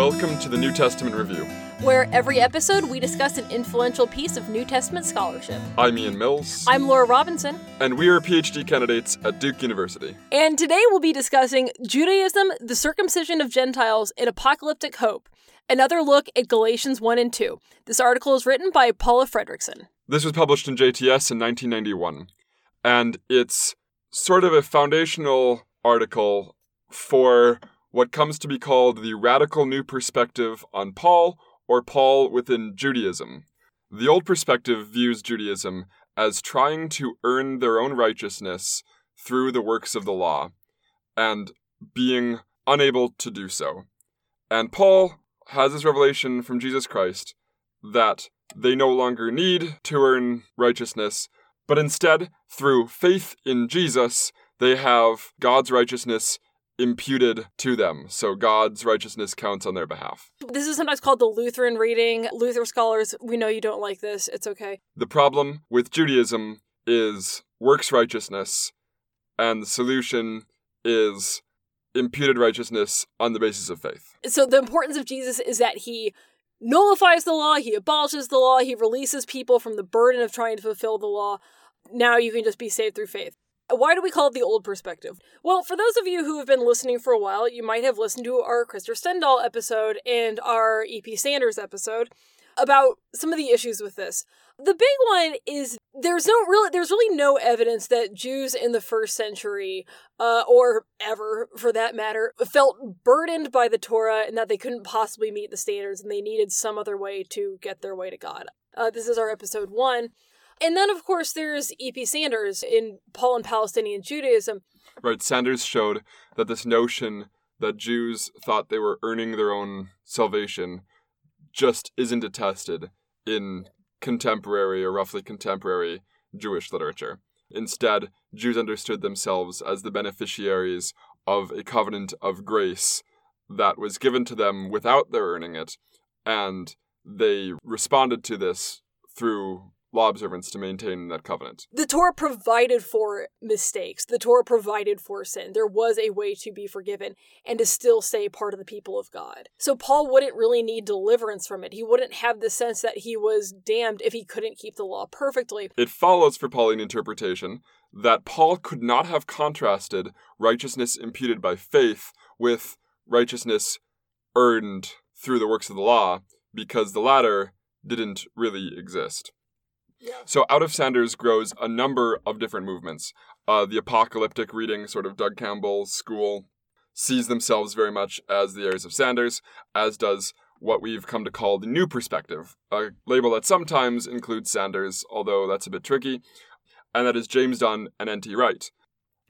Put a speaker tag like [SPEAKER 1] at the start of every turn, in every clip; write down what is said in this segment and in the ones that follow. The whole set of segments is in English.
[SPEAKER 1] Welcome to the New Testament Review.
[SPEAKER 2] where every episode we discuss an influential piece of New Testament scholarship.
[SPEAKER 1] I'm Ian Mills,
[SPEAKER 2] I'm Laura Robinson,
[SPEAKER 1] and we are PhD candidates at Duke University.
[SPEAKER 2] and today we'll be discussing Judaism, the circumcision of Gentiles, and apocalyptic hope. Another look at Galatians 1 and 2. This article is written by Paula Fredriksen.
[SPEAKER 1] This was published in JTS in 1991, and it's sort of a foundational article for what comes to be called the radical new perspective on Paul or Paul within Judaism. The old perspective views Judaism as trying to earn their own righteousness through the works of the law and being unable to do so. And Paul has this revelation from Jesus Christ that they no longer need to earn righteousness, but instead, through faith in Jesus, they have God's righteousness imputed to them. So God's righteousness counts on their behalf.
[SPEAKER 2] This is sometimes called the Lutheran reading. Luther scholars, we know you don't like this. It's okay.
[SPEAKER 1] The problem with Judaism is works righteousness, and the solution is imputed righteousness on the basis of faith.
[SPEAKER 2] So the importance of Jesus is that he nullifies the law, he abolishes the law, he releases people from the burden of trying to fulfill the law. Now you can just be saved through faith. Why do we call it the old perspective? Well, for those of you who have been listening for a while, you might have listened to our Krister Stendahl episode and our EP Sanders episode about some of the issues with this. The big one is there's no really there's really no evidence that Jews in the first century, uh, or ever for that matter, felt burdened by the Torah and that they couldn't possibly meet the standards and they needed some other way to get their way to God. Uh, this is our episode one. And then, of course, there's E.P. Sanders in Paul and Palestinian Judaism.
[SPEAKER 1] Right, Sanders showed that this notion that Jews thought they were earning their own salvation just isn't attested in contemporary or roughly contemporary Jewish literature. Instead, Jews understood themselves as the beneficiaries of a covenant of grace that was given to them without their earning it, and they responded to this through law observance to maintain that covenant.
[SPEAKER 2] The Torah provided for mistakes. The Torah provided for sin. There was a way to be forgiven and to still stay part of the people of God. So Paul wouldn't really need deliverance from it. He wouldn't have the sense that he was damned if he couldn't keep the law perfectly.
[SPEAKER 1] It follows for Pauline interpretation that Paul could not have contrasted righteousness imputed by faith with righteousness earned through the works of the law because the latter didn't really exist. So out of Sanders grows a number of different movements. Uh, the apocalyptic reading, sort of Doug Campbell's school, sees themselves very much as the heirs of Sanders, as does what we've come to call the new perspective, a label that sometimes includes Sanders, although that's a bit tricky, and that is James Dunn and N.T. Wright.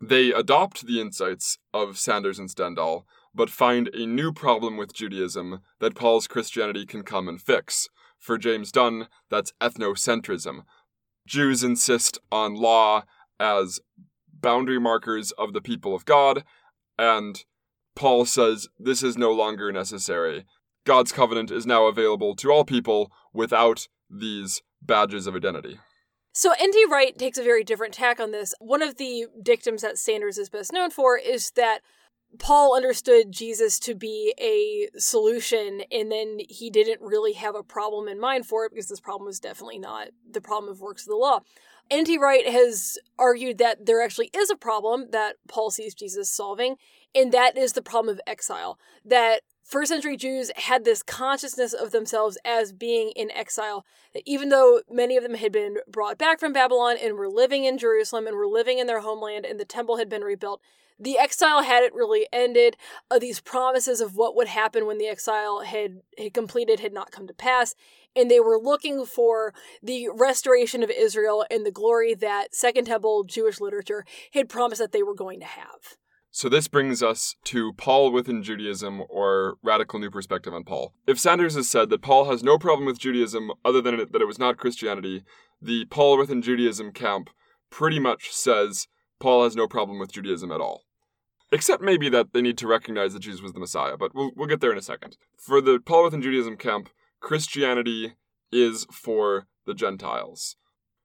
[SPEAKER 1] They adopt the insights of Sanders and Stendahl, but find a new problem with Judaism that Paul's Christianity can come and fix. For James Dunn, that's ethnocentrism. Jews insist on law as boundary markers of the people of God, and Paul says this is no longer necessary. God's covenant is now available to all people without these badges of identity.
[SPEAKER 2] So N.T. Wright takes a very different tack on this. One of the dictums that Sanders is best known for is that Paul understood Jesus to be a solution, and then he didn't really have a problem in mind for it because this problem was definitely not the problem of works of the law. N.T. Wright has argued that there actually is a problem that Paul sees Jesus solving, and that is the problem of exile. That first century Jews had this consciousness of themselves as being in exile, that even though many of them had been brought back from Babylon and were living in Jerusalem and were living in their homeland and the temple had been rebuilt, the exile hadn't really ended. Uh, these promises of what would happen when the exile had, had completed had not come to pass. And they were looking for the restoration of Israel and the glory that Second Temple Jewish literature had promised that they were going to have.
[SPEAKER 1] So this brings us to Paul within Judaism or radical new perspective on Paul. If Sanders has said that Paul has no problem with Judaism other than that it was not Christianity, the Paul within Judaism camp pretty much says Paul has no problem with Judaism at all. Except maybe that they need to recognize that Jesus was the Messiah, but we'll, we'll get there in a second. For the Paul within Judaism camp, Christianity is for the Gentiles.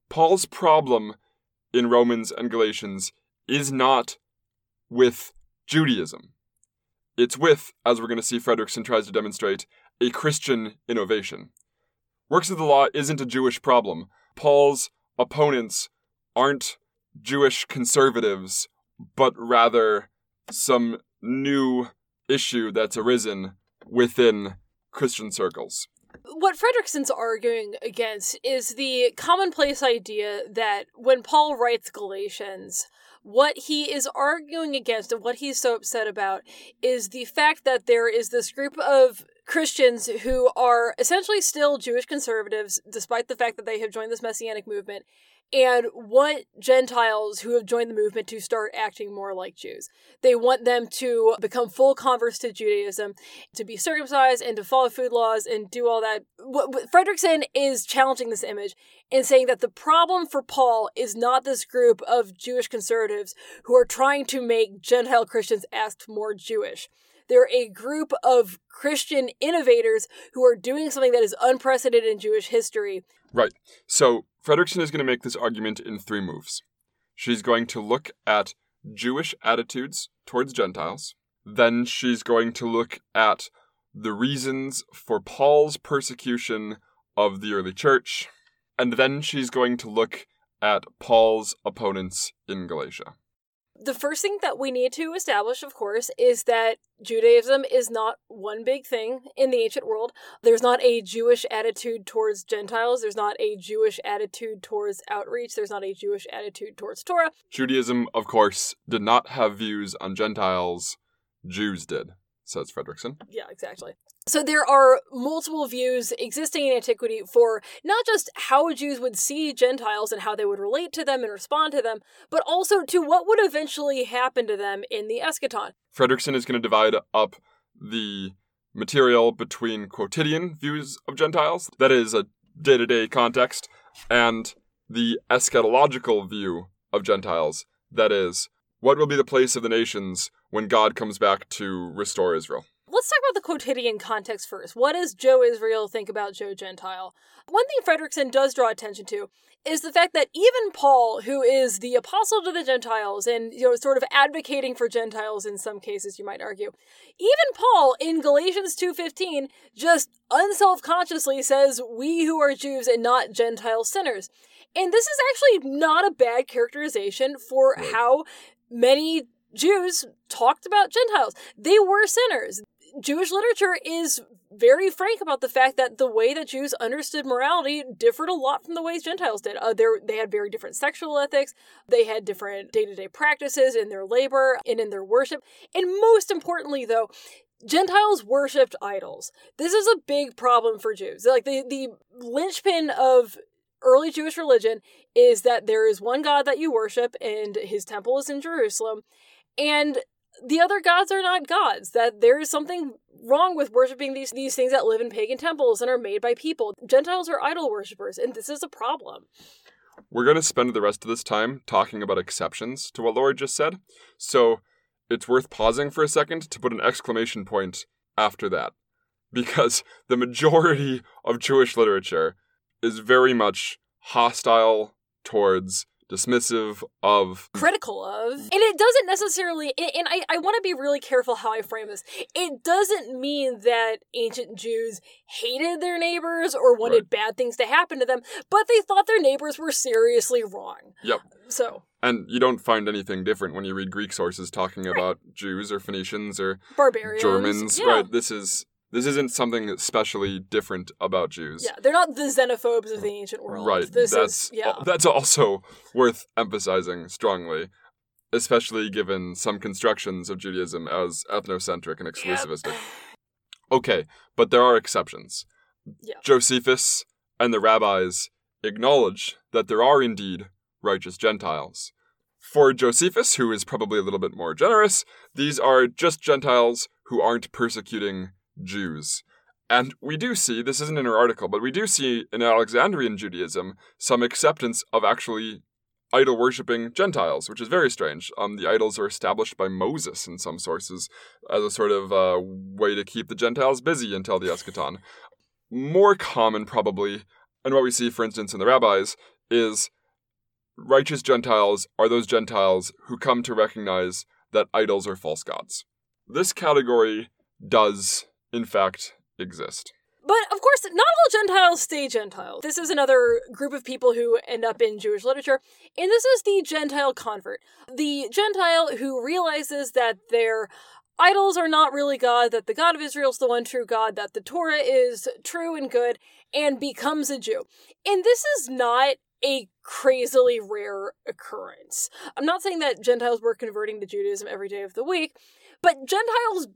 [SPEAKER 1] Paul's problem in Romans and Galatians is not with Judaism. it's with, as we're going to see Fredriksen tries to demonstrate, a Christian innovation. Works of the law isn't a Jewish problem. Paul's opponents aren't Jewish conservatives, but rather some new issue that's arisen within Christian circles.
[SPEAKER 2] What Fredriksen's arguing against is the commonplace idea that when Paul writes Galatians, what he is arguing against and what he's so upset about is the fact that there is this group of Christians who are essentially still Jewish conservatives, despite the fact that they have joined this messianic movement, and want Gentiles who have joined the movement to start acting more like Jews. They want them to become full converts to Judaism, to be circumcised and to follow food laws and do all that. Fredriksen is challenging this image and saying that the problem for Paul is not this group of Jewish conservatives who are trying to make Gentile Christians act more Jewish. They're a group of Christian innovators who are doing something that is unprecedented in Jewish history.
[SPEAKER 1] Right. So Fredriksen is going to make this argument in three moves. She's going to look at Jewish attitudes towards Gentiles. Then she's going to look at the reasons for Paul's persecution of the early church. And then she's going to look at Paul's opponents in Galatia.
[SPEAKER 2] The first thing that we need to establish, of course, is that Judaism is not one big thing in the ancient world. There's not a Jewish attitude towards Gentiles. There's not a Jewish attitude towards outreach. There's not a Jewish attitude towards Torah.
[SPEAKER 1] Judaism, of course, did not have views on Gentiles. Jews did says Fredriksen.
[SPEAKER 2] Yeah, exactly. So there are multiple views existing in antiquity for not just how Jews would see Gentiles and how they would relate to them and respond to them, but also to what would eventually happen to them in the eschaton.
[SPEAKER 1] Fredriksen is going to divide up the material between quotidian views of Gentiles, that is, a day to day context, and the eschatological view of Gentiles, that is, what will be the place of the nations when God comes back to restore Israel?
[SPEAKER 2] Let's talk about the quotidian context first. What does Joe Israel think about Joe Gentile? One thing Fredriksen does draw attention to is the fact that even Paul, who is the apostle to the Gentiles and you know sort of advocating for Gentiles in some cases, you might argue, even Paul in Galatians 2:15 just unselfconsciously says, "We who are Jews and not Gentile sinners." And this is actually not a bad characterization for how many Jews talked about Gentiles. They were sinners. Jewish literature is very frank about the fact that the way that Jews understood morality differed a lot from the ways Gentiles did. Uh, they had very different sexual ethics. They had different day to day practices in their labor and in their worship. And most importantly, though, Gentiles worshipped idols. This is a big problem for Jews. Like the, the linchpin of early Jewish religion is that there is one God that you worship, and his temple is in Jerusalem, and the other gods are not gods. That there is something wrong with worshiping these, these things that live in pagan temples and are made by people. Gentiles are idol worshippers, and this is a problem.
[SPEAKER 1] We're going to spend the rest of this time talking about exceptions to what Laura just said, so it's worth pausing for a second to put an exclamation point after that. Because the majority of Jewish literature is very much hostile towards dismissive of
[SPEAKER 2] critical of and it doesn't necessarily and i, I want to be really careful how i frame this it doesn't mean that ancient jews hated their neighbors or wanted right. bad things to happen to them but they thought their neighbors were seriously wrong
[SPEAKER 1] yep
[SPEAKER 2] so
[SPEAKER 1] and you don't find anything different when you read greek sources talking right. about jews or phoenicians or
[SPEAKER 2] barbarians
[SPEAKER 1] germans
[SPEAKER 2] yeah.
[SPEAKER 1] right this is this isn't something especially different about Jews.
[SPEAKER 2] Yeah, they're not the xenophobes of the ancient world.
[SPEAKER 1] Right.
[SPEAKER 2] This
[SPEAKER 1] that's
[SPEAKER 2] is, yeah.
[SPEAKER 1] that's also worth emphasizing strongly, especially given some constructions of Judaism as ethnocentric and exclusivistic. Yep. Okay, but there are exceptions.
[SPEAKER 2] Yeah.
[SPEAKER 1] Josephus and the rabbis acknowledge that there are indeed righteous Gentiles. For Josephus, who is probably a little bit more generous, these are just Gentiles who aren't persecuting Jews. And we do see, this isn't in her article, but we do see in Alexandrian Judaism some acceptance of actually idol worshipping Gentiles, which is very strange. Um, the idols are established by Moses in some sources as a sort of uh, way to keep the Gentiles busy until the eschaton. More common, probably, and what we see, for instance, in the rabbis, is righteous Gentiles are those Gentiles who come to recognize that idols are false gods. this category does, in fact, exist.
[SPEAKER 2] But of course, not all Gentiles stay Gentile. This is another group of people who end up in Jewish literature, and this is the Gentile convert. The Gentile who realizes that their idols are not really God, that the God of Israel is the one true God, that the Torah is true and good, and becomes a Jew. And this is not a crazily rare occurrence. I'm not saying that Gentiles were converting to Judaism every day of the week, but Gentiles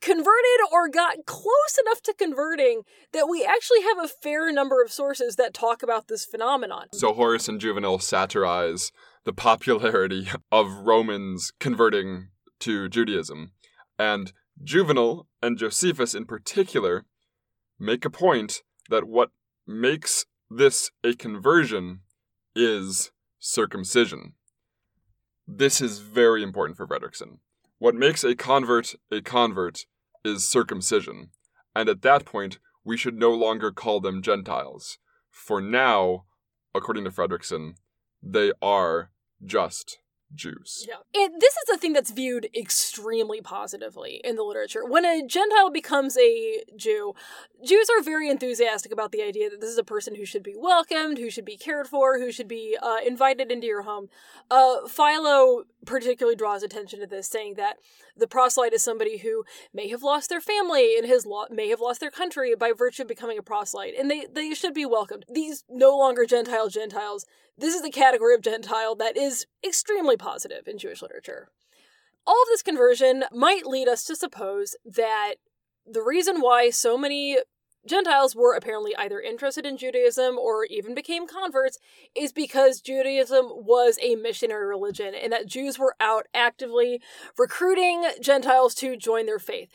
[SPEAKER 2] converted or got close enough to converting that we actually have a fair number of sources that talk about this phenomenon.
[SPEAKER 1] So Horace and Juvenal satirize the popularity of Romans converting to Judaism. And Juvenal and Josephus in particular make a point that what makes this a conversion is circumcision. This is very important for Fredriksen. What makes a convert a convert is circumcision, and at that point, we should no longer call them Gentiles. For now, according to Fredriksen, they are just Jews.
[SPEAKER 2] Yeah. And this is a thing that's viewed extremely positively in the literature. When a Gentile becomes a Jew, Jews are very enthusiastic about the idea that this is a person who should be welcomed, who should be cared for, who should be uh, invited into your home. Uh, Philo particularly draws attention to this, saying that the proselyte is somebody who may have lost their family and has lo- may have lost their country by virtue of becoming a proselyte, and they, they should be welcomed. These no longer Gentile Gentiles this is the category of Gentile that is extremely positive in Jewish literature. All of this conversion might lead us to suppose that the reason why so many Gentiles were apparently either interested in Judaism or even became converts is because Judaism was a missionary religion and that Jews were out actively recruiting Gentiles to join their faith.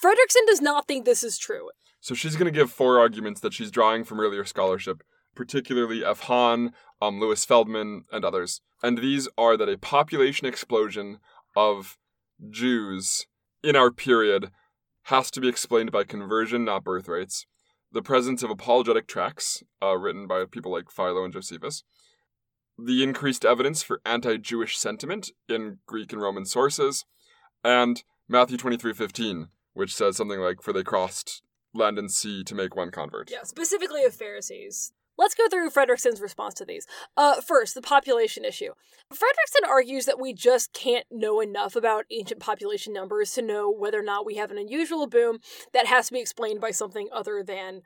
[SPEAKER 2] Fredriksen does not think this is true.
[SPEAKER 1] So she's going to give four arguments that she's drawing from earlier scholarship, particularly F. Hahn, um, Louis Feldman, and others. And these are that a population explosion of Jews in our period has to be explained by conversion, not birth rates. The presence of apologetic tracts, uh, written by people like Philo and Josephus. The increased evidence for anti Jewish sentiment in Greek and Roman sources. And Matthew 23:15, which says something like, For they crossed land and sea to make one convert.
[SPEAKER 2] Yeah, specifically of Pharisees. Let's go through Fredriksen's response to these. Uh, first, the population issue. Fredriksen argues that we just can't know enough about ancient population numbers to know whether or not we have an unusual boom that has to be explained by something other than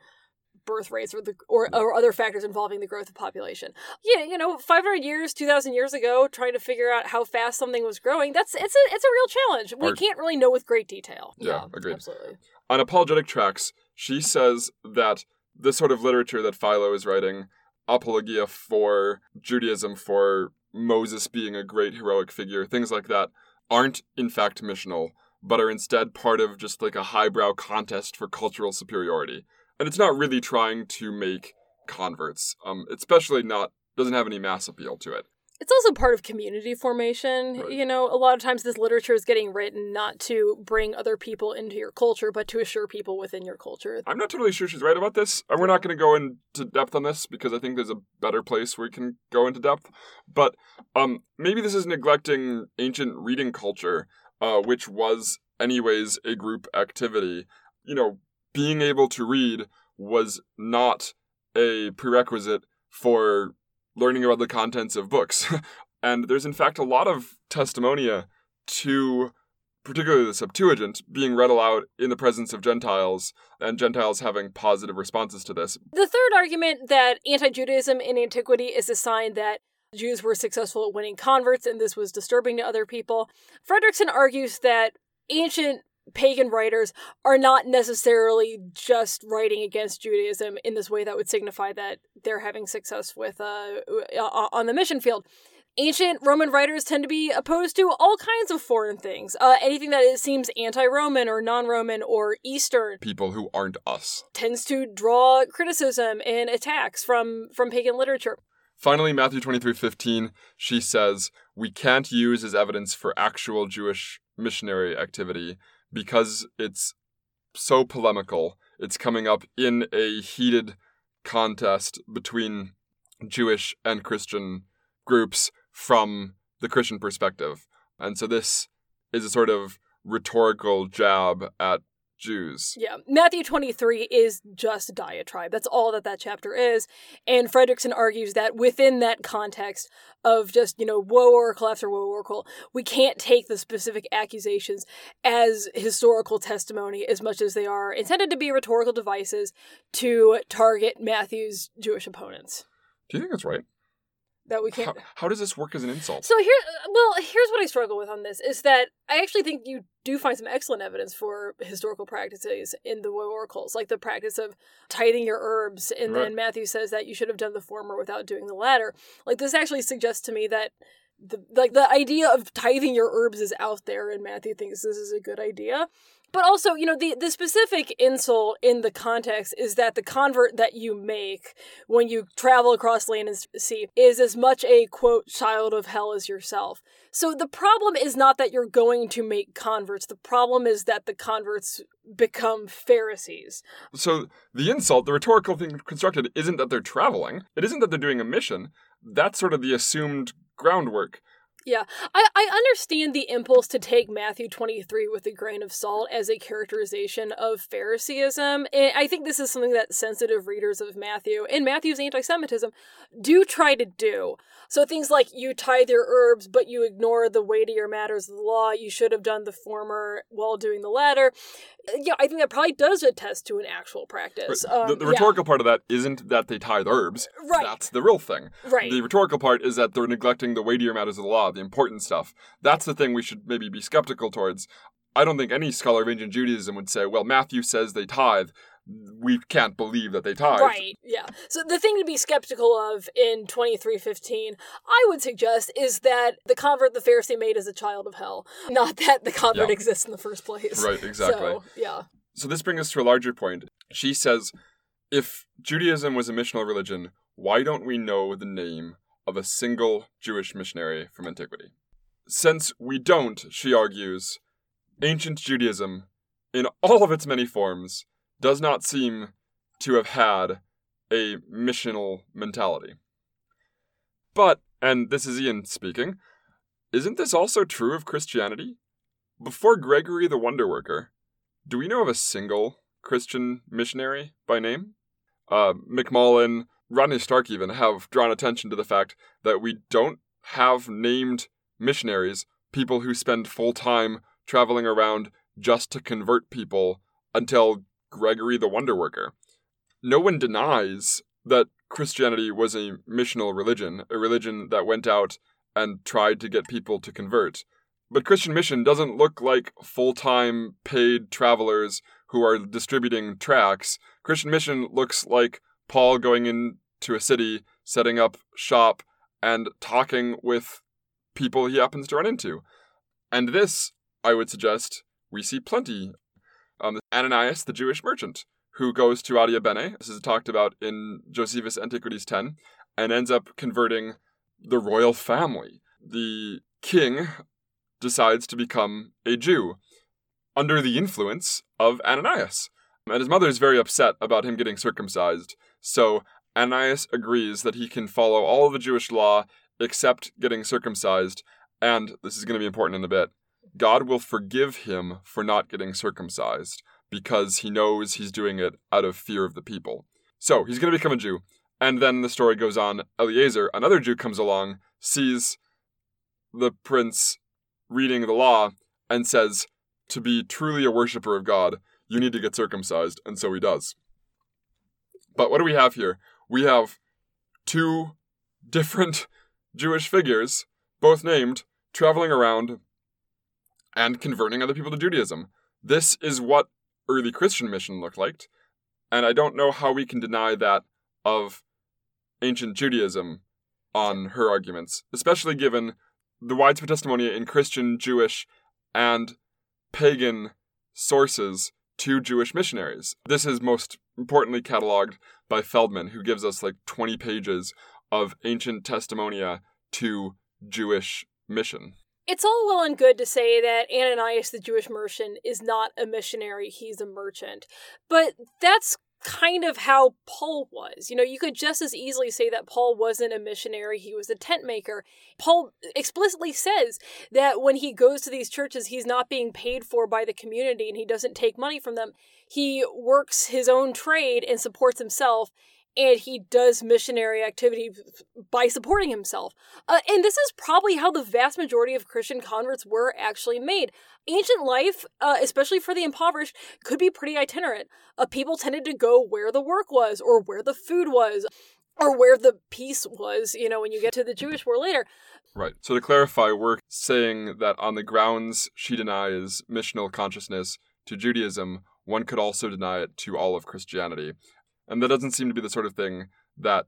[SPEAKER 2] birth rates or the or, or other factors involving the growth of population. Yeah, you know, 500 years, 2000 years ago trying to figure out how fast something was growing, that's it's a it's a real challenge. We can't really know with great detail.
[SPEAKER 1] Yeah, yeah agreed.
[SPEAKER 2] Absolutely.
[SPEAKER 1] On apologetic tracts, she says that the sort of literature that Philo is writing, apologia for Judaism, for Moses being a great heroic figure, things like that, aren't in fact missional, but are instead part of just like a highbrow contest for cultural superiority. And it's not really trying to make converts, um, especially not, doesn't have any mass appeal to it
[SPEAKER 2] it's also part of community formation. Right. You know, a lot of times this literature is getting written not to bring other people into your culture, but to assure people within your culture.
[SPEAKER 1] I'm not totally sure she's right about this. And we're not going to go into depth on this because I think there's a better place where we can go into depth. But um, maybe this is neglecting ancient reading culture, uh, which was, anyways, a group activity. You know, being able to read was not a prerequisite for learning about the contents of books. and there's, in fact, a lot of testimonia to particularly the Septuagint, being read aloud in the presence of Gentiles, and Gentiles having positive responses to this.
[SPEAKER 2] The third argument that anti Judaism in antiquity is a sign that Jews were successful at winning converts and this was disturbing to other people. Fredriksen argues that ancient pagan writers are not necessarily just writing against Judaism in this way that would signify that they're having success with uh, on the mission field. Ancient Roman writers tend to be opposed to all kinds of foreign things. Uh, anything that is, seems anti-Roman or non-Roman or Eastern.
[SPEAKER 1] People who aren't us
[SPEAKER 2] tends to draw criticism and attacks from from pagan literature.
[SPEAKER 1] Finally, Matthew 23:15, she says, We can't use as evidence for actual Jewish missionary activity because it's so polemical. It's coming up in a heated contest between Jewish and Christian groups from the Christian perspective. And so this is a sort of rhetorical jab at Jews.
[SPEAKER 2] Yeah, Matthew 23 is just diatribe. That's all that that chapter is. And Fredriksen argues that within that context of just, you know, woe oracle after woe oracle, we can't take the specific accusations as historical testimony as much as they are intended to be rhetorical devices to target Matthew's Jewish opponents.
[SPEAKER 1] Do you think that's right?
[SPEAKER 2] That we can't.
[SPEAKER 1] How, how, does this work as an insult?
[SPEAKER 2] So here, uh, well, here's what I struggle with on this is that I actually think you do find some excellent evidence for historical practices in the oracles, like the practice of tithing your herbs, and right. then Matthew says that you should have done the former without doing the latter. Like this actually suggests to me that the like the idea of tithing your herbs is out there, and Matthew thinks this is a good idea. But also, you know, the, the specific insult in the context is that the convert that you make when you travel across land and sea is as much a quote child of hell as yourself. So the problem is not that you're going to make converts. The problem is that the converts become Pharisees.
[SPEAKER 1] So the insult, the rhetorical thing constructed, isn't that they're traveling. It isn't that they're doing a mission. That's sort of the assumed groundwork.
[SPEAKER 2] Yeah, I, I understand the impulse to take Matthew 23 with a grain of salt as a characterization of Phariseeism. And I think this is something that sensitive readers of Matthew and Matthew's anti Semitism do try to do. So things like you tithe your herbs, but you ignore the weightier matters of the law. You should have done the former while doing the latter. Yeah, I think that probably does attest to an actual practice.
[SPEAKER 1] Um, the, the, rhetorical yeah. part of that isn't that they tithe herbs.
[SPEAKER 2] Right.
[SPEAKER 1] That's the real thing.
[SPEAKER 2] Right.
[SPEAKER 1] The rhetorical part is that they're neglecting the weightier matters of the law, the important stuff. That's the thing we should maybe be skeptical towards. I don't think any scholar of ancient Judaism would say, well, Matthew says they tithe, we can't believe that they tied.
[SPEAKER 2] Right. Yeah. So the thing to be skeptical of in 2315, I would suggest, is that the convert the Pharisee made is a child of hell, not that the convert yeah. exists in the first place.
[SPEAKER 1] Right, exactly.
[SPEAKER 2] So, yeah.
[SPEAKER 1] So this brings us to a larger point. She says, if Judaism was a missional religion, why don't we know the name of a single Jewish missionary from antiquity? Since we don't, she argues, ancient Judaism, in all of its many forms, does not seem to have had a missional mentality. But, and this is Ian speaking, isn't this also true of Christianity? Before Gregory the Wonder Worker, do we know of a single Christian missionary by name? Uh, MacMullen, Rodney Stark even have drawn attention to the fact that we don't have named missionaries, people who spend full time traveling around just to convert people until Gregory the Wonder Worker. No one denies that Christianity was a missional religion, a religion that went out and tried to get people to convert. But Christian mission doesn't look like full time paid travelers who are distributing tracts. Christian mission looks like Paul going into a city, setting up shop, and talking with people he happens to run into. And this, I would suggest, we see plenty um, Ananias, the Jewish merchant, who goes to Adiabene, this is talked about in Josephus Antiquities 10, and ends up converting the royal family. The king decides to become a Jew under the influence of Ananias. And his mother is very upset about him getting circumcised, so Ananias agrees that he can follow all the Jewish law except getting circumcised, and this is going to be important in a bit. God will forgive him for not getting circumcised because he knows he's doing it out of fear of the people. So he's going to become a Jew. And then the story goes on. Eliezer, another Jew, comes along, sees the prince reading the law, and says, To be truly a worshiper of God, you need to get circumcised. And so he does. But what do we have here? We have two different Jewish figures, both named, traveling around and converting other people to Judaism. This is what early Christian mission looked like, and I don't know how we can deny that of ancient Judaism on her arguments, especially given the widespread testimony in Christian, Jewish, and pagan sources to Jewish missionaries. This is most importantly cataloged by Feldman, who gives us like 20 pages of ancient testimonia to Jewish mission
[SPEAKER 2] it's all well and good to say that Ananias the Jewish merchant is not a missionary, he's a merchant. But that's kind of how Paul was. You know, you could just as easily say that Paul wasn't a missionary, he was a tent maker. Paul explicitly says that when he goes to these churches, he's not being paid for by the community and he doesn't take money from them. He works his own trade and supports himself and he does missionary activity by supporting himself. Uh, and this is probably how the vast majority of Christian converts were actually made. Ancient life, uh, especially for the impoverished, could be pretty itinerant. Uh, people tended to go where the work was, or where the food was, or where the peace was, you know, when you get to the Jewish war later.
[SPEAKER 1] Right. So to clarify, we're saying that on the grounds she denies missional consciousness to Judaism, one could also deny it to all of Christianity. And that doesn't seem to be the sort of thing that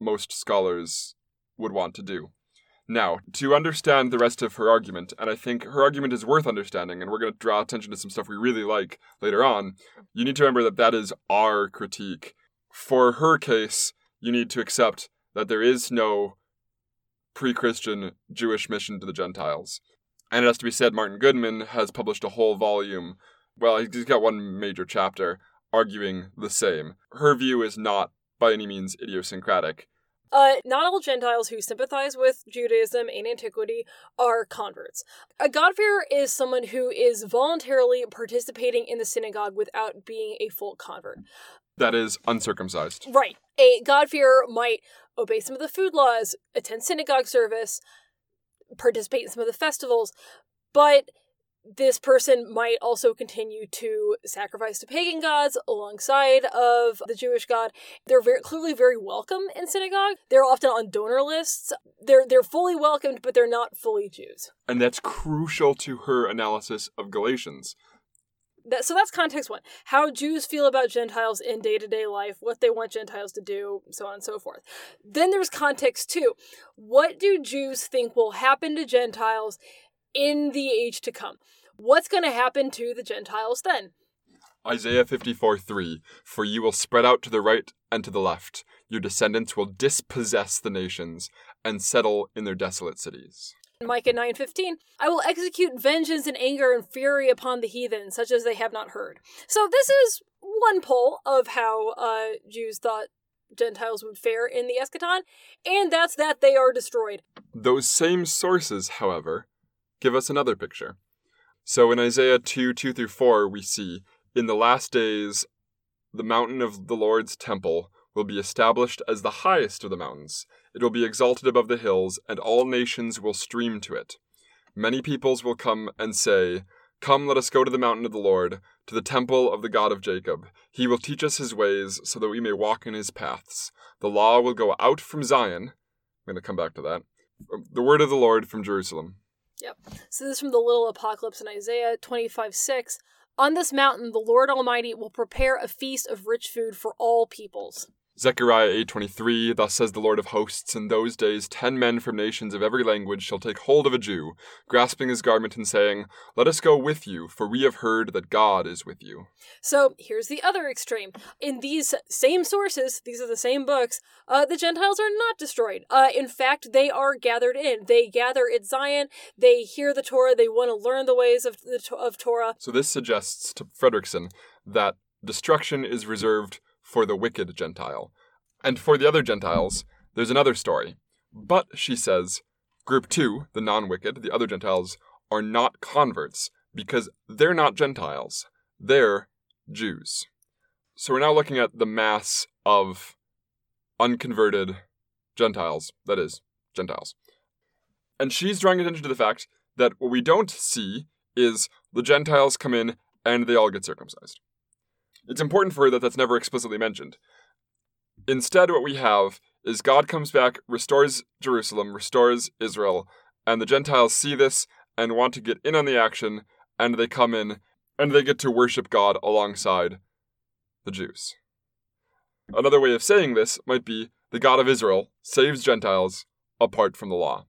[SPEAKER 1] most scholars would want to do. Now, to understand the rest of her argument, and I think her argument is worth understanding, and we're going to draw attention to some stuff we really like later on, you need to remember that that is our critique. For her case, you need to accept that there is no pre Christian Jewish mission to the Gentiles. And it has to be said, Martin Goodman has published a whole volume. Well, he's got one major chapter arguing the same. Her view is not by any means idiosyncratic.
[SPEAKER 2] Uh, not all Gentiles who sympathize with Judaism in antiquity are converts. A God-fearer is someone who is voluntarily participating in the synagogue without being a full convert.
[SPEAKER 1] That is uncircumcised.
[SPEAKER 2] Right. A God-fearer might obey some of the food laws, attend synagogue service, participate in some of the festivals, but this person might also continue to sacrifice to pagan gods alongside of the Jewish god. They're very clearly very welcome in synagogue. They're often on donor lists. They're they're fully welcomed, but they're not fully Jews.
[SPEAKER 1] And that's crucial to her analysis of Galatians.
[SPEAKER 2] That, so that's context one. How Jews feel about Gentiles in day to day life, what they want Gentiles to do, so on and so forth. Then there's context two. What do Jews think will happen to Gentiles in the age to come. What's going to happen to the Gentiles then?
[SPEAKER 1] Isaiah 54 3 For you will spread out to the right and to the left. Your descendants will dispossess the nations and settle in their desolate cities.
[SPEAKER 2] Micah 9:15 I will execute vengeance and anger and fury upon the heathen such as they have not heard. So this is one pole of how uh, Jews thought Gentiles would fare in the eschaton, and that's that they are destroyed.
[SPEAKER 1] Those same sources, however, give us another picture. So in Isaiah 2 2 through 4, we see, In the last days, the mountain of the Lord's temple will be established as the highest of the mountains. It will be exalted above the hills, and all nations will stream to it. Many peoples will come and say, Come, let us go to the mountain of the Lord, to the temple of the God of Jacob. He will teach us his ways, so that we may walk in his paths. The law will go out from Zion. I'm going to come back to that. The word of the Lord from Jerusalem.
[SPEAKER 2] Yep. So this is from the little apocalypse in Isaiah 25 6. On this mountain, the Lord Almighty will prepare a feast of rich food for all peoples.
[SPEAKER 1] Zechariah 8:23 Thus says the Lord of hosts in those days ten men from nations of every language shall take hold of a Jew grasping his garment and saying let us go with you for we have heard that God is with you.
[SPEAKER 2] So here's the other extreme. In these same sources, these are the same books, uh, the Gentiles are not destroyed. Uh, in fact, they are gathered in. They gather at Zion, they hear the Torah, they want to learn the ways of the of Torah.
[SPEAKER 1] So this suggests to Fredriksen that destruction is reserved for the wicked Gentile. And for the other Gentiles, there's another story. But, she says, group two, the non wicked, the other Gentiles, are not converts because they're not Gentiles. They're Jews. So we're now looking at the mass of unconverted Gentiles, that is, Gentiles. And she's drawing attention to the fact that what we don't see is the Gentiles come in and they all get circumcised. It's important for her that that's never explicitly mentioned. Instead, what we have is God comes back, restores Jerusalem, restores Israel, and the Gentiles see this and want to get in on the action, and they come in and they get to worship God alongside the Jews. Another way of saying this might be the God of Israel saves Gentiles apart from the law.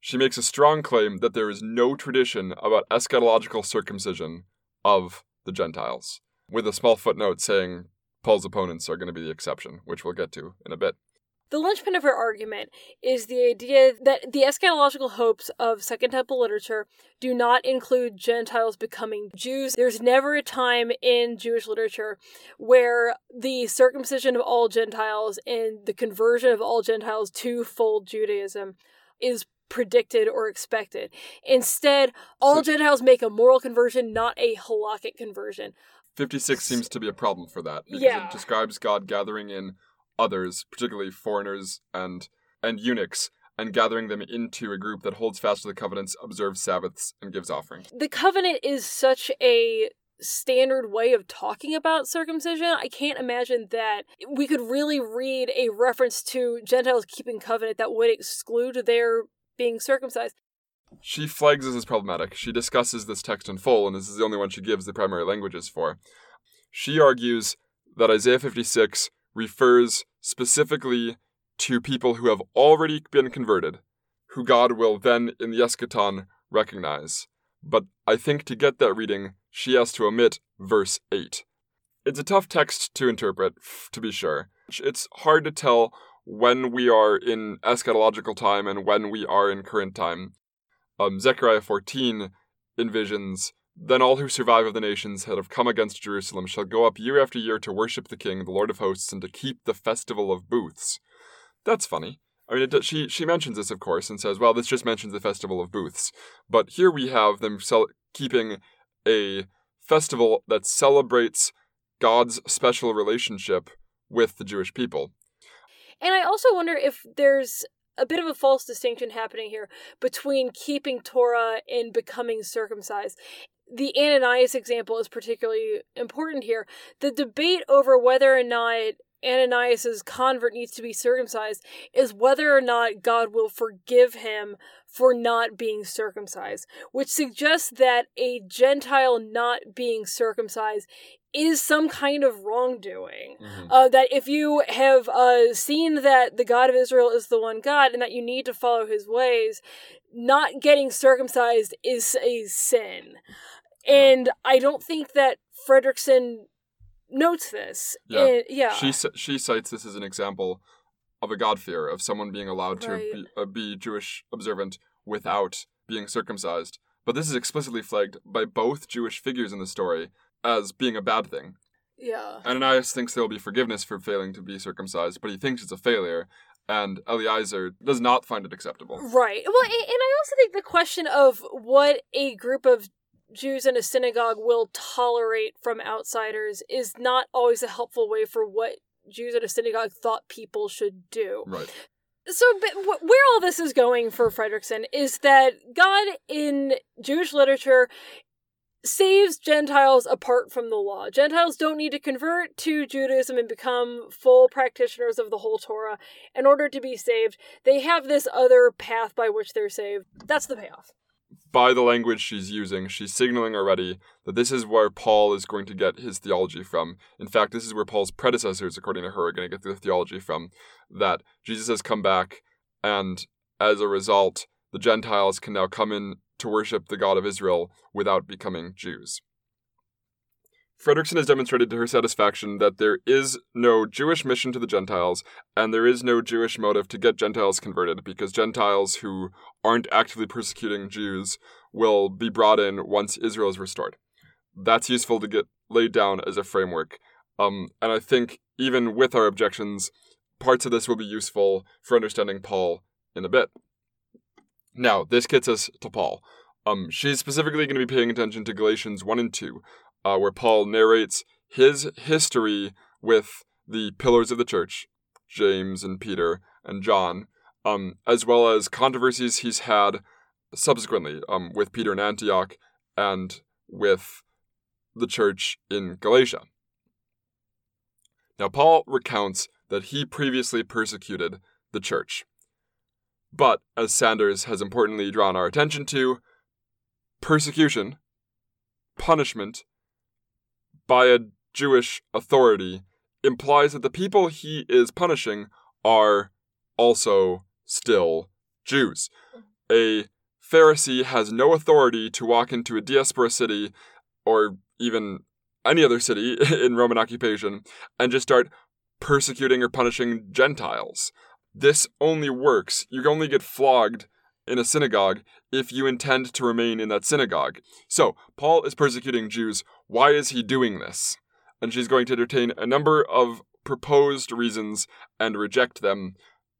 [SPEAKER 1] She makes a strong claim that there is no tradition about eschatological circumcision of the Gentiles, with a small footnote saying Paul's opponents are going to be the exception, which we'll get to in a bit.
[SPEAKER 2] The linchpin of her argument is the idea that the eschatological hopes of Second Temple literature do not include Gentiles becoming Jews. There's never a time in Jewish literature where the circumcision of all Gentiles and the conversion of all Gentiles to full Judaism is predicted or expected. Instead, all so, Gentiles make a moral conversion, not a halakhic conversion.
[SPEAKER 1] 56 seems to be a problem for that because yeah. it describes God gathering in others, particularly foreigners and and eunuchs, and gathering them into a group that holds fast to the covenants, observes Sabbaths, and gives offerings.
[SPEAKER 2] The covenant is such a standard way of talking about circumcision. I can't imagine that we could really read a reference to Gentiles keeping covenant that would exclude their being circumcised.
[SPEAKER 1] She flags this as problematic. She discusses this text in full, and this is the only one she gives the primary languages for. She argues that Isaiah 56 refers specifically to people who have already been converted, who God will then, in the eschaton, recognize. But I think to get that reading, she has to omit verse 8. It's a tough text to interpret, to be sure. It's hard to tell when we are in eschatological time and when we are in current time. Um, Zechariah 14 envisions then all who survive of the nations that have come against Jerusalem shall go up year after year to worship the King, the Lord of hosts, and to keep the festival of booths. That's funny. I mean, it, she she mentions this, of course, and says, "Well, this just mentions the festival of booths." But here we have them cel- keeping a festival that celebrates God's special relationship with the Jewish people.
[SPEAKER 2] And I also wonder if there's a bit of a false distinction happening here between keeping Torah and becoming circumcised the Ananias example is particularly important here. The debate over whether or not Ananias's convert needs to be circumcised is whether or not God will forgive him for not being circumcised, which suggests that a Gentile not being circumcised is some kind of wrongdoing. Mm-hmm. Uh, that if you have uh, seen that the God of Israel is the one God and that you need to follow his ways, not getting circumcised is a sin. And I don't think that Fredriksen notes this.
[SPEAKER 1] Yeah.
[SPEAKER 2] And, yeah.
[SPEAKER 1] She she cites this as an example of a god fear of someone being allowed right. to be, uh, be Jewish observant without being circumcised. But this is explicitly flagged by both Jewish figures in the story as being a bad thing.
[SPEAKER 2] Yeah.
[SPEAKER 1] Ananias thinks there will be forgiveness for failing to be circumcised, but he thinks it's a failure, and Eliezer does not find it acceptable.
[SPEAKER 2] Right. Well, and I also think the question of what a group of Jews in a synagogue will tolerate from outsiders is not always a helpful way for what Jews in a synagogue thought people should do.
[SPEAKER 1] Right.
[SPEAKER 2] So, where all this is going for Fredriksen is that God in Jewish literature saves Gentiles apart from the law. Gentiles don't need to convert to Judaism and become full practitioners of the whole Torah in order to be saved. They have this other path by which they're saved. That's the payoff
[SPEAKER 1] by the language she's using, she's signaling already that this is where Paul is going to get his theology from. In fact, this is where Paul's predecessors, according to her, are going to get their theology from. That Jesus has come back, and as a result, the Gentiles can now come in to worship the God of Israel without becoming Jews. Fredriksen has demonstrated to her satisfaction that there is no Jewish mission to the Gentiles, and there is no Jewish motive to get Gentiles converted, because Gentiles who aren't actively persecuting Jews will be brought in once Israel is restored. That's useful to get laid down as a framework. Um, and I think even with our objections, parts of this will be useful for understanding Paul in a bit. Now, this gets us to Paul. Um, she's specifically going to be paying attention to Galatians 1 and 2, uh, where Paul narrates his history with the pillars of the church, James and Peter and John, um, as well as controversies he's had subsequently um, with Peter in Antioch and with the church in Galatia. Now, Paul recounts that he previously persecuted the church. But, as Sanders has importantly drawn our attention to, persecution, punishment, by a Jewish authority implies that the people he is punishing are also still Jews. A Pharisee has no authority to walk into a diaspora city or even any other city in Roman occupation and just start persecuting or punishing Gentiles. This only works. You only get flogged in a synagogue if you intend to remain in that synagogue. So, Paul is persecuting Jews. Why is he doing this? And she's going to entertain a number of proposed reasons and reject them.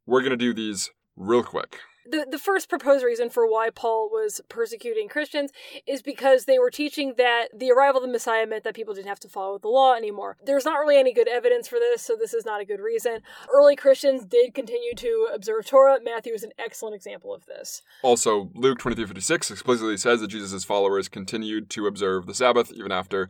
[SPEAKER 1] We're going to do these real quick
[SPEAKER 2] the the first proposed reason for why Paul was persecuting Christians is because they were teaching that the arrival of the Messiah meant that people didn't have to follow the law anymore. There's not really any good evidence for this, so this is not a good reason. Early Christians did continue to observe Torah. Matthew is an excellent example of this.
[SPEAKER 1] Also, Luke 23:56 explicitly says that Jesus' followers continued to observe the Sabbath even after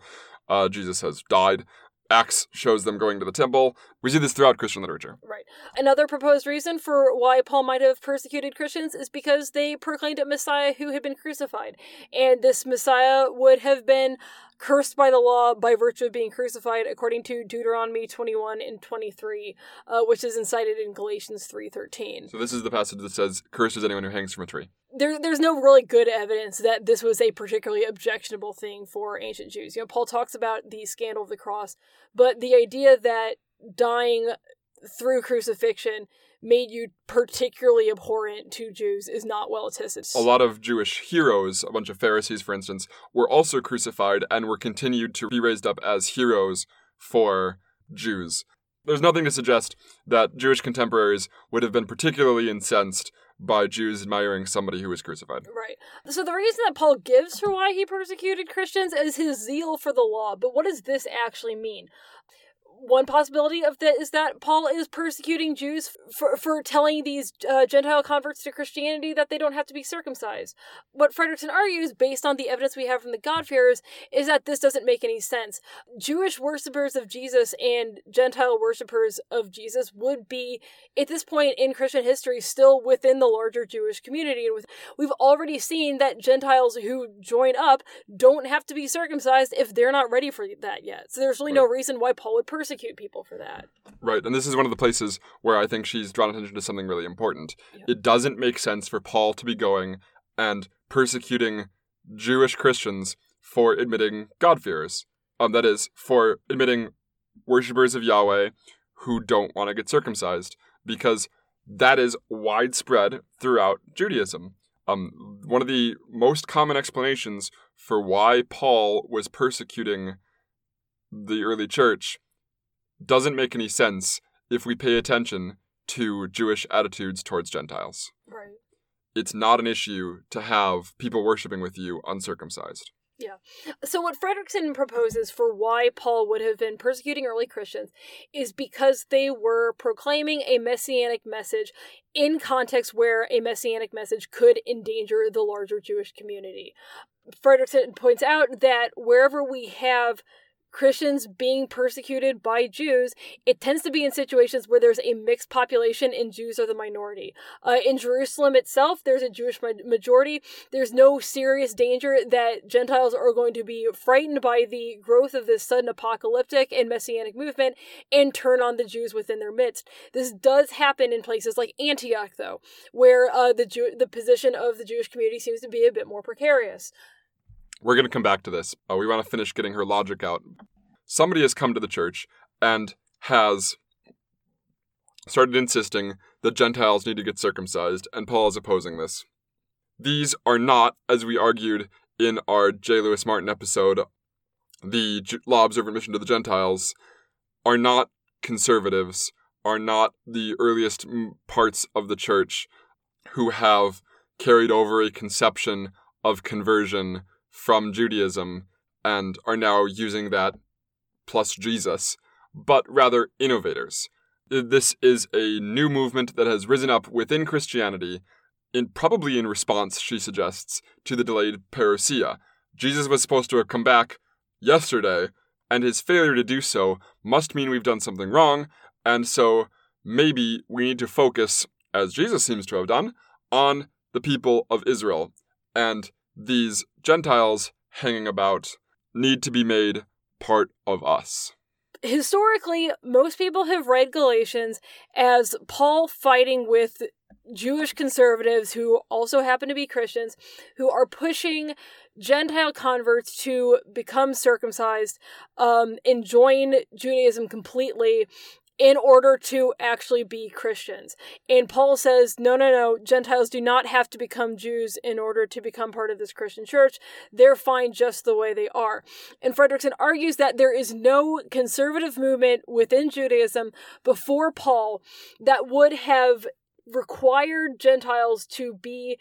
[SPEAKER 1] uh, Jesus has died. Acts shows them going to the temple. We see this throughout Christian literature.
[SPEAKER 2] Right. Another proposed reason for why Paul might have persecuted Christians is because they proclaimed a Messiah who had been crucified. And this Messiah would have been cursed by the law by virtue of being crucified according to Deuteronomy 21 and 23, uh, which is incited in Galatians 3.13.
[SPEAKER 1] So this is the passage that says, cursed is anyone who hangs from a tree.
[SPEAKER 2] There, there's no really good evidence that this was a particularly objectionable thing for ancient Jews. You know, Paul talks about the scandal of the cross, but the idea that dying through crucifixion made you particularly abhorrent to Jews is not well attested.
[SPEAKER 1] A lot of Jewish heroes, a bunch of Pharisees, for instance, were also crucified and were continued to be raised up as heroes for Jews. There's nothing to suggest that Jewish contemporaries would have been particularly incensed by Jews admiring somebody who was crucified.
[SPEAKER 2] Right. So the reason that Paul gives for why he persecuted Christians is his zeal for the law. But what does this actually mean? One possibility of that is that Paul is persecuting Jews for, for telling these uh, Gentile converts to Christianity that they don't have to be circumcised. What Fredriksen argues, based on the evidence we have from the God-fearers, is that this doesn't make any sense. Jewish worshippers of Jesus and Gentile worshippers of Jesus would be, at this point in Christian history, still within the larger Jewish community. And with, we've already seen that Gentiles who join up don't have to be circumcised if they're not ready for that yet. So there's really no reason why Paul would persecute people for that.
[SPEAKER 1] Right. And this is one of the places where I think she's drawn attention to something really important. Yeah. It doesn't make sense for Paul to be going and persecuting Jewish Christians for admitting God-fearers. Um, that is, for admitting worshippers of Yahweh who don't want to get circumcised, because that is widespread throughout Judaism. Um, one of the most common explanations for why Paul was persecuting the early church doesn't make any sense if we pay attention to Jewish attitudes towards Gentiles.
[SPEAKER 2] Right.
[SPEAKER 1] It's not an issue to have people worshiping with you uncircumcised.
[SPEAKER 2] Yeah. So, what Fredriksen proposes for why Paul would have been persecuting early Christians is because they were proclaiming a messianic message in context where a messianic message could endanger the larger Jewish community. Fredriksen points out that wherever we have Christians being persecuted by Jews, it tends to be in situations where there's a mixed population and Jews are the minority. Uh, in Jerusalem itself, there's a Jewish majority. There's no serious danger that Gentiles are going to be frightened by the growth of this sudden apocalyptic and messianic movement and turn on the Jews within their midst. This does happen in places like Antioch, though, where uh, the Jew- the position of the Jewish community seems to be a bit more precarious.
[SPEAKER 1] We're going to come back to this. Uh, we want to finish getting her logic out. Somebody has come to the church and has started insisting that Gentiles need to get circumcised, and Paul is opposing this. These are not, as we argued in our J. Louis Martyn episode, the law observant mission to the Gentiles, are not conservatives, are not the earliest parts of the church who have carried over a conception of conversion from Judaism and are now using that plus Jesus, but rather innovators. Uh, this is a new movement that has risen up within Christianity, in probably in response, she suggests, to the delayed parousia. Jesus was supposed to have come back yesterday, and his failure to do so must mean we've done something wrong, and so maybe we need to focus, as Jesus seems to have done, on the people of Israel. And these Gentiles hanging about need to be made part of us.
[SPEAKER 2] Historically, most people have read Galatians as Paul fighting with Jewish conservatives who also happen to be Christians who are pushing Gentile converts to become circumcised um, and join Judaism completely in order to actually be Christians. And Paul says, no, no, no, Gentiles do not have to become Jews in order to become part of this Christian church. They're fine just the way they are. And Fredriksen argues that there is no conservative movement within Judaism before Paul that would have required Gentiles to be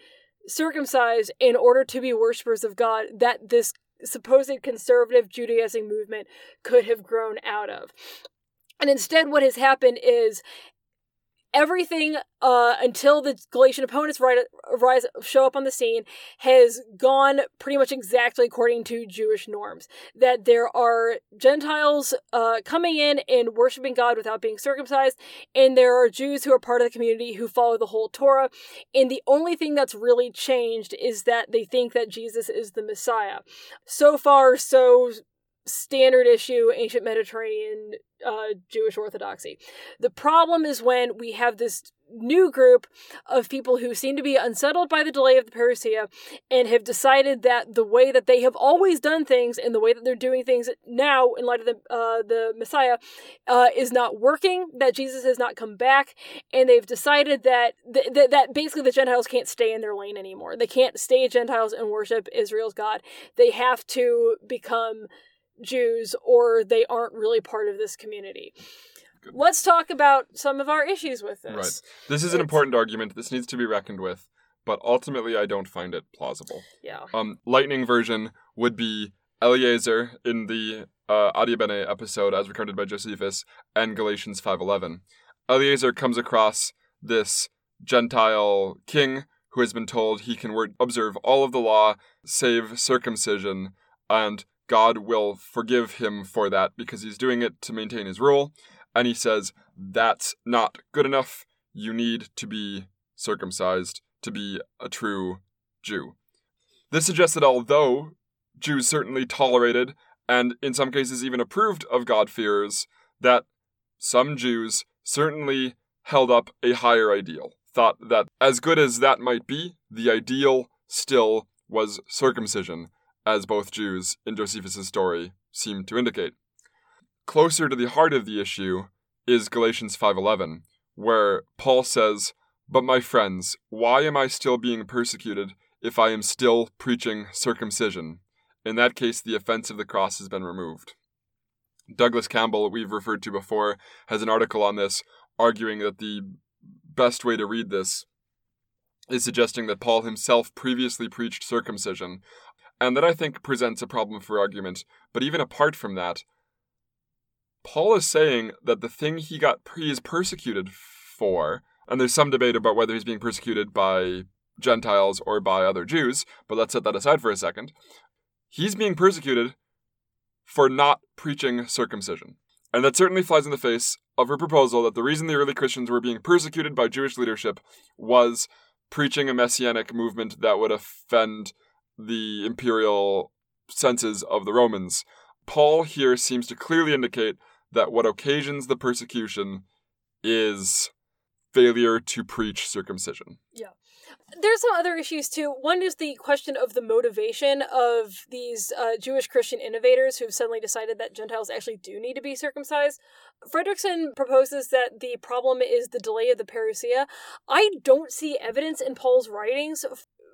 [SPEAKER 2] circumcised in order to be worshippers of God that this supposed conservative Judaizing movement could have grown out of. And instead, what has happened is everything uh, until the Galatian opponents rise, show up on the scene has gone pretty much exactly according to Jewish norms. That there are Gentiles uh, coming in and worshiping God without being circumcised, and there are Jews who are part of the community who follow the whole Torah. And the only thing that's really changed is that they think that Jesus is the Messiah. So far, so standard issue ancient Mediterranean uh, Jewish orthodoxy. The problem is when we have this new group of people who seem to be unsettled by the delay of the parousia and have decided that the way that they have always done things and the way that they're doing things now in light of the uh, the Messiah uh, is not working. That Jesus has not come back, and they've decided that th- th- that basically the Gentiles can't stay in their lane anymore. They can't stay Gentiles and worship Israel's God. They have to become Jews or they aren't really part of this community. Good. Let's talk about some of our issues with this.
[SPEAKER 1] Right. This is it's... an important argument. This needs to be reckoned with, but ultimately I don't find it plausible.
[SPEAKER 2] Yeah.
[SPEAKER 1] Um lightning version would be Eliezer in the uh, Adiabene episode as recorded by Josephus and Galatians 5:11. Eliezer comes across this Gentile king who has been told he can observe all of the law save circumcision and God will forgive him for that because he's doing it to maintain his rule. And he says, that's not good enough. You need to be circumcised to be a true Jew. This suggests that although Jews certainly tolerated and in some cases even approved of God-fearers, that some Jews certainly held up a higher ideal, thought that as good as that might be, the ideal still was circumcision, as both Jews in Josephus' story seem to indicate. Closer to the heart of the issue is Galatians 5:11, where Paul says, "But my friends, why am I still being persecuted if I am still preaching circumcision? In that case, the offense of the cross has been removed." Douglas Campbell, we've referred to before, has an article on this arguing that the best way to read this is suggesting that Paul himself previously preached circumcision, and that I think presents a problem for argument. But even apart from that, Paul is saying that the thing he got he is persecuted for, and there's some debate about whether he's being persecuted by Gentiles or by other Jews, but let's set that aside for a second. He's being persecuted for not preaching circumcision. And that certainly flies in the face of her proposal that the reason the early Christians were being persecuted by Jewish leadership was preaching a messianic movement that would offend the imperial senses of the Romans. Paul here seems to clearly indicate that what occasions the persecution is failure to preach circumcision.
[SPEAKER 2] Yeah. There's some other issues too. One is the question of the motivation of these uh, Jewish Christian innovators who've suddenly decided that Gentiles actually do need to be circumcised. Fredriksen proposes that the problem is the delay of the parousia. I don't see evidence in Paul's writings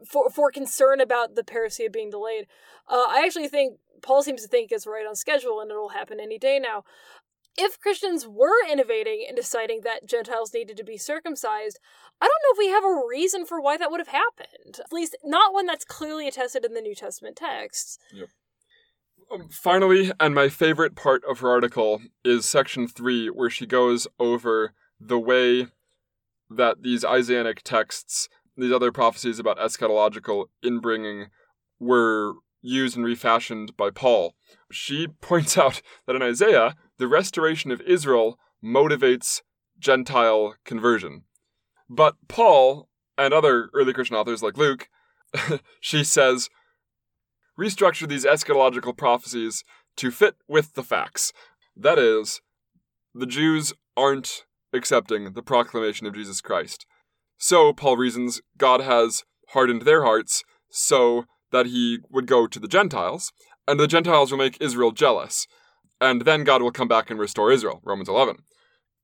[SPEAKER 2] for for concern about the parousia being delayed. Uh, I actually think Paul seems to think it's right on schedule and it'll happen any day now. If Christians were innovating and deciding that Gentiles needed to be circumcised, I don't know if we have a reason for why that would have happened. At least, not one that's clearly attested in the New Testament texts.
[SPEAKER 1] Yep. Um, finally, and my favorite part of her article is section three, where she goes over the way that these Isaianic texts these other prophecies about eschatological inbringing were used and refashioned by Paul. She points out that in Isaiah, the restoration of Israel motivates Gentile conversion. But Paul and other early Christian authors like Luke, she says, restructure these eschatological prophecies to fit with the facts. That is, the Jews aren't accepting the proclamation of Jesus Christ. So, Paul reasons, God has hardened their hearts so that he would go to the Gentiles, and the Gentiles will make Israel jealous. And then God will come back and restore Israel. Romans 11.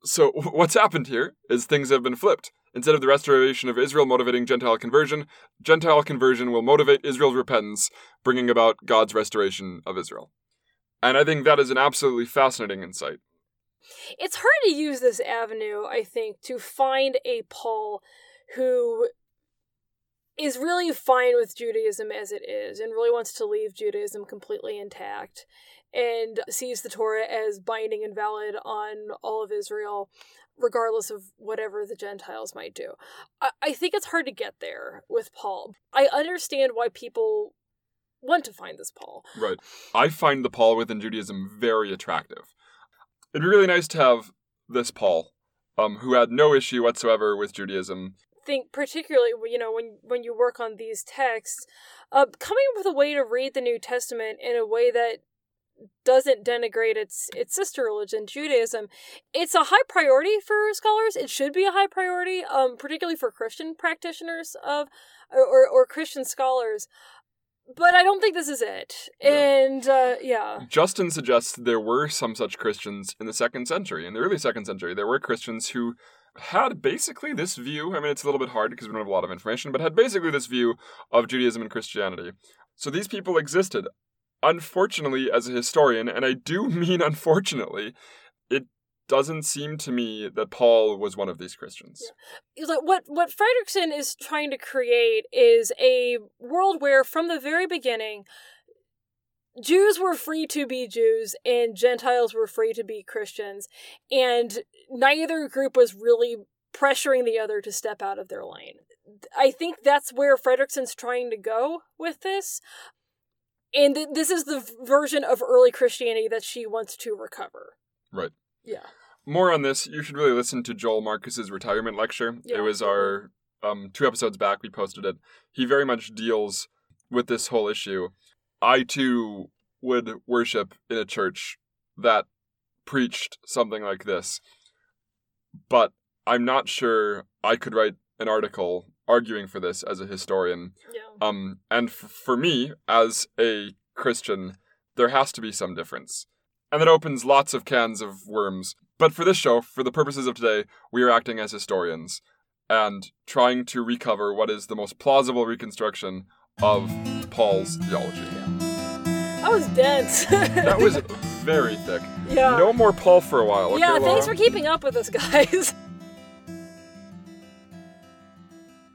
[SPEAKER 1] So what's happened here is things have been flipped. Instead of the restoration of Israel motivating Gentile conversion, Gentile conversion will motivate Israel's repentance, bringing about God's restoration of Israel. And I think that is an absolutely fascinating insight.
[SPEAKER 2] It's hard to use this avenue, I think, to find a Paul who is really fine with Judaism as it is and really wants to leave Judaism completely intact and sees the Torah as binding and valid on all of Israel, regardless of whatever the Gentiles might do. I, I think it's hard to get there with Paul. I understand why people want to find this Paul.
[SPEAKER 1] Right. I find the Paul within Judaism very attractive. It'd be really nice to have this Paul, um, who had no issue whatsoever with Judaism.
[SPEAKER 2] Think particularly, you know, when when you work on these texts, uh, coming up with a way to read the New Testament in a way that doesn't denigrate its its sister religion, Judaism. It's a high priority for scholars. It should be a high priority, um, particularly for Christian practitioners of or or Christian scholars. But I don't think this is it. And uh, yeah.
[SPEAKER 1] Justin suggests there were some such Christians in the second century. In the early second century, there were Christians who had basically this view. I mean, it's a little bit hard because we don't have a lot of information, but had basically this view of Judaism and Christianity. So these people existed unfortunately, as a historian, and I do mean unfortunately, it doesn't seem to me that Paul was one of these Christians.
[SPEAKER 2] Yeah. Like what what Fredriksen is trying to create is a world where, from the very beginning, Jews were free to be Jews and Gentiles were free to be Christians, and neither group was really pressuring the other to step out of their lane. I think that's where Fredriksen's trying to go with this and th- this is the version of early Christianity that she wants to recover.
[SPEAKER 1] Right.
[SPEAKER 2] Yeah.
[SPEAKER 1] More on this, you should really listen to Joel Marcus's retirement lecture. Yeah. It was our um, two episodes back. We posted it. He very much deals with this whole issue. I too would worship in a church that preached something like this, but I'm not sure I could write an article arguing for this as a historian.
[SPEAKER 2] Yeah.
[SPEAKER 1] Um, and f- for me, as a Christian, there has to be some difference. And that opens lots of cans of worms. But for this show, for the purposes of today, we are acting as historians and trying to recover what is the most plausible reconstruction of Paul's theology.
[SPEAKER 2] That was dense.
[SPEAKER 1] that was very thick.
[SPEAKER 2] Yeah.
[SPEAKER 1] No more Paul for a while.
[SPEAKER 2] Okay, yeah, thanks for keeping up with us, guys.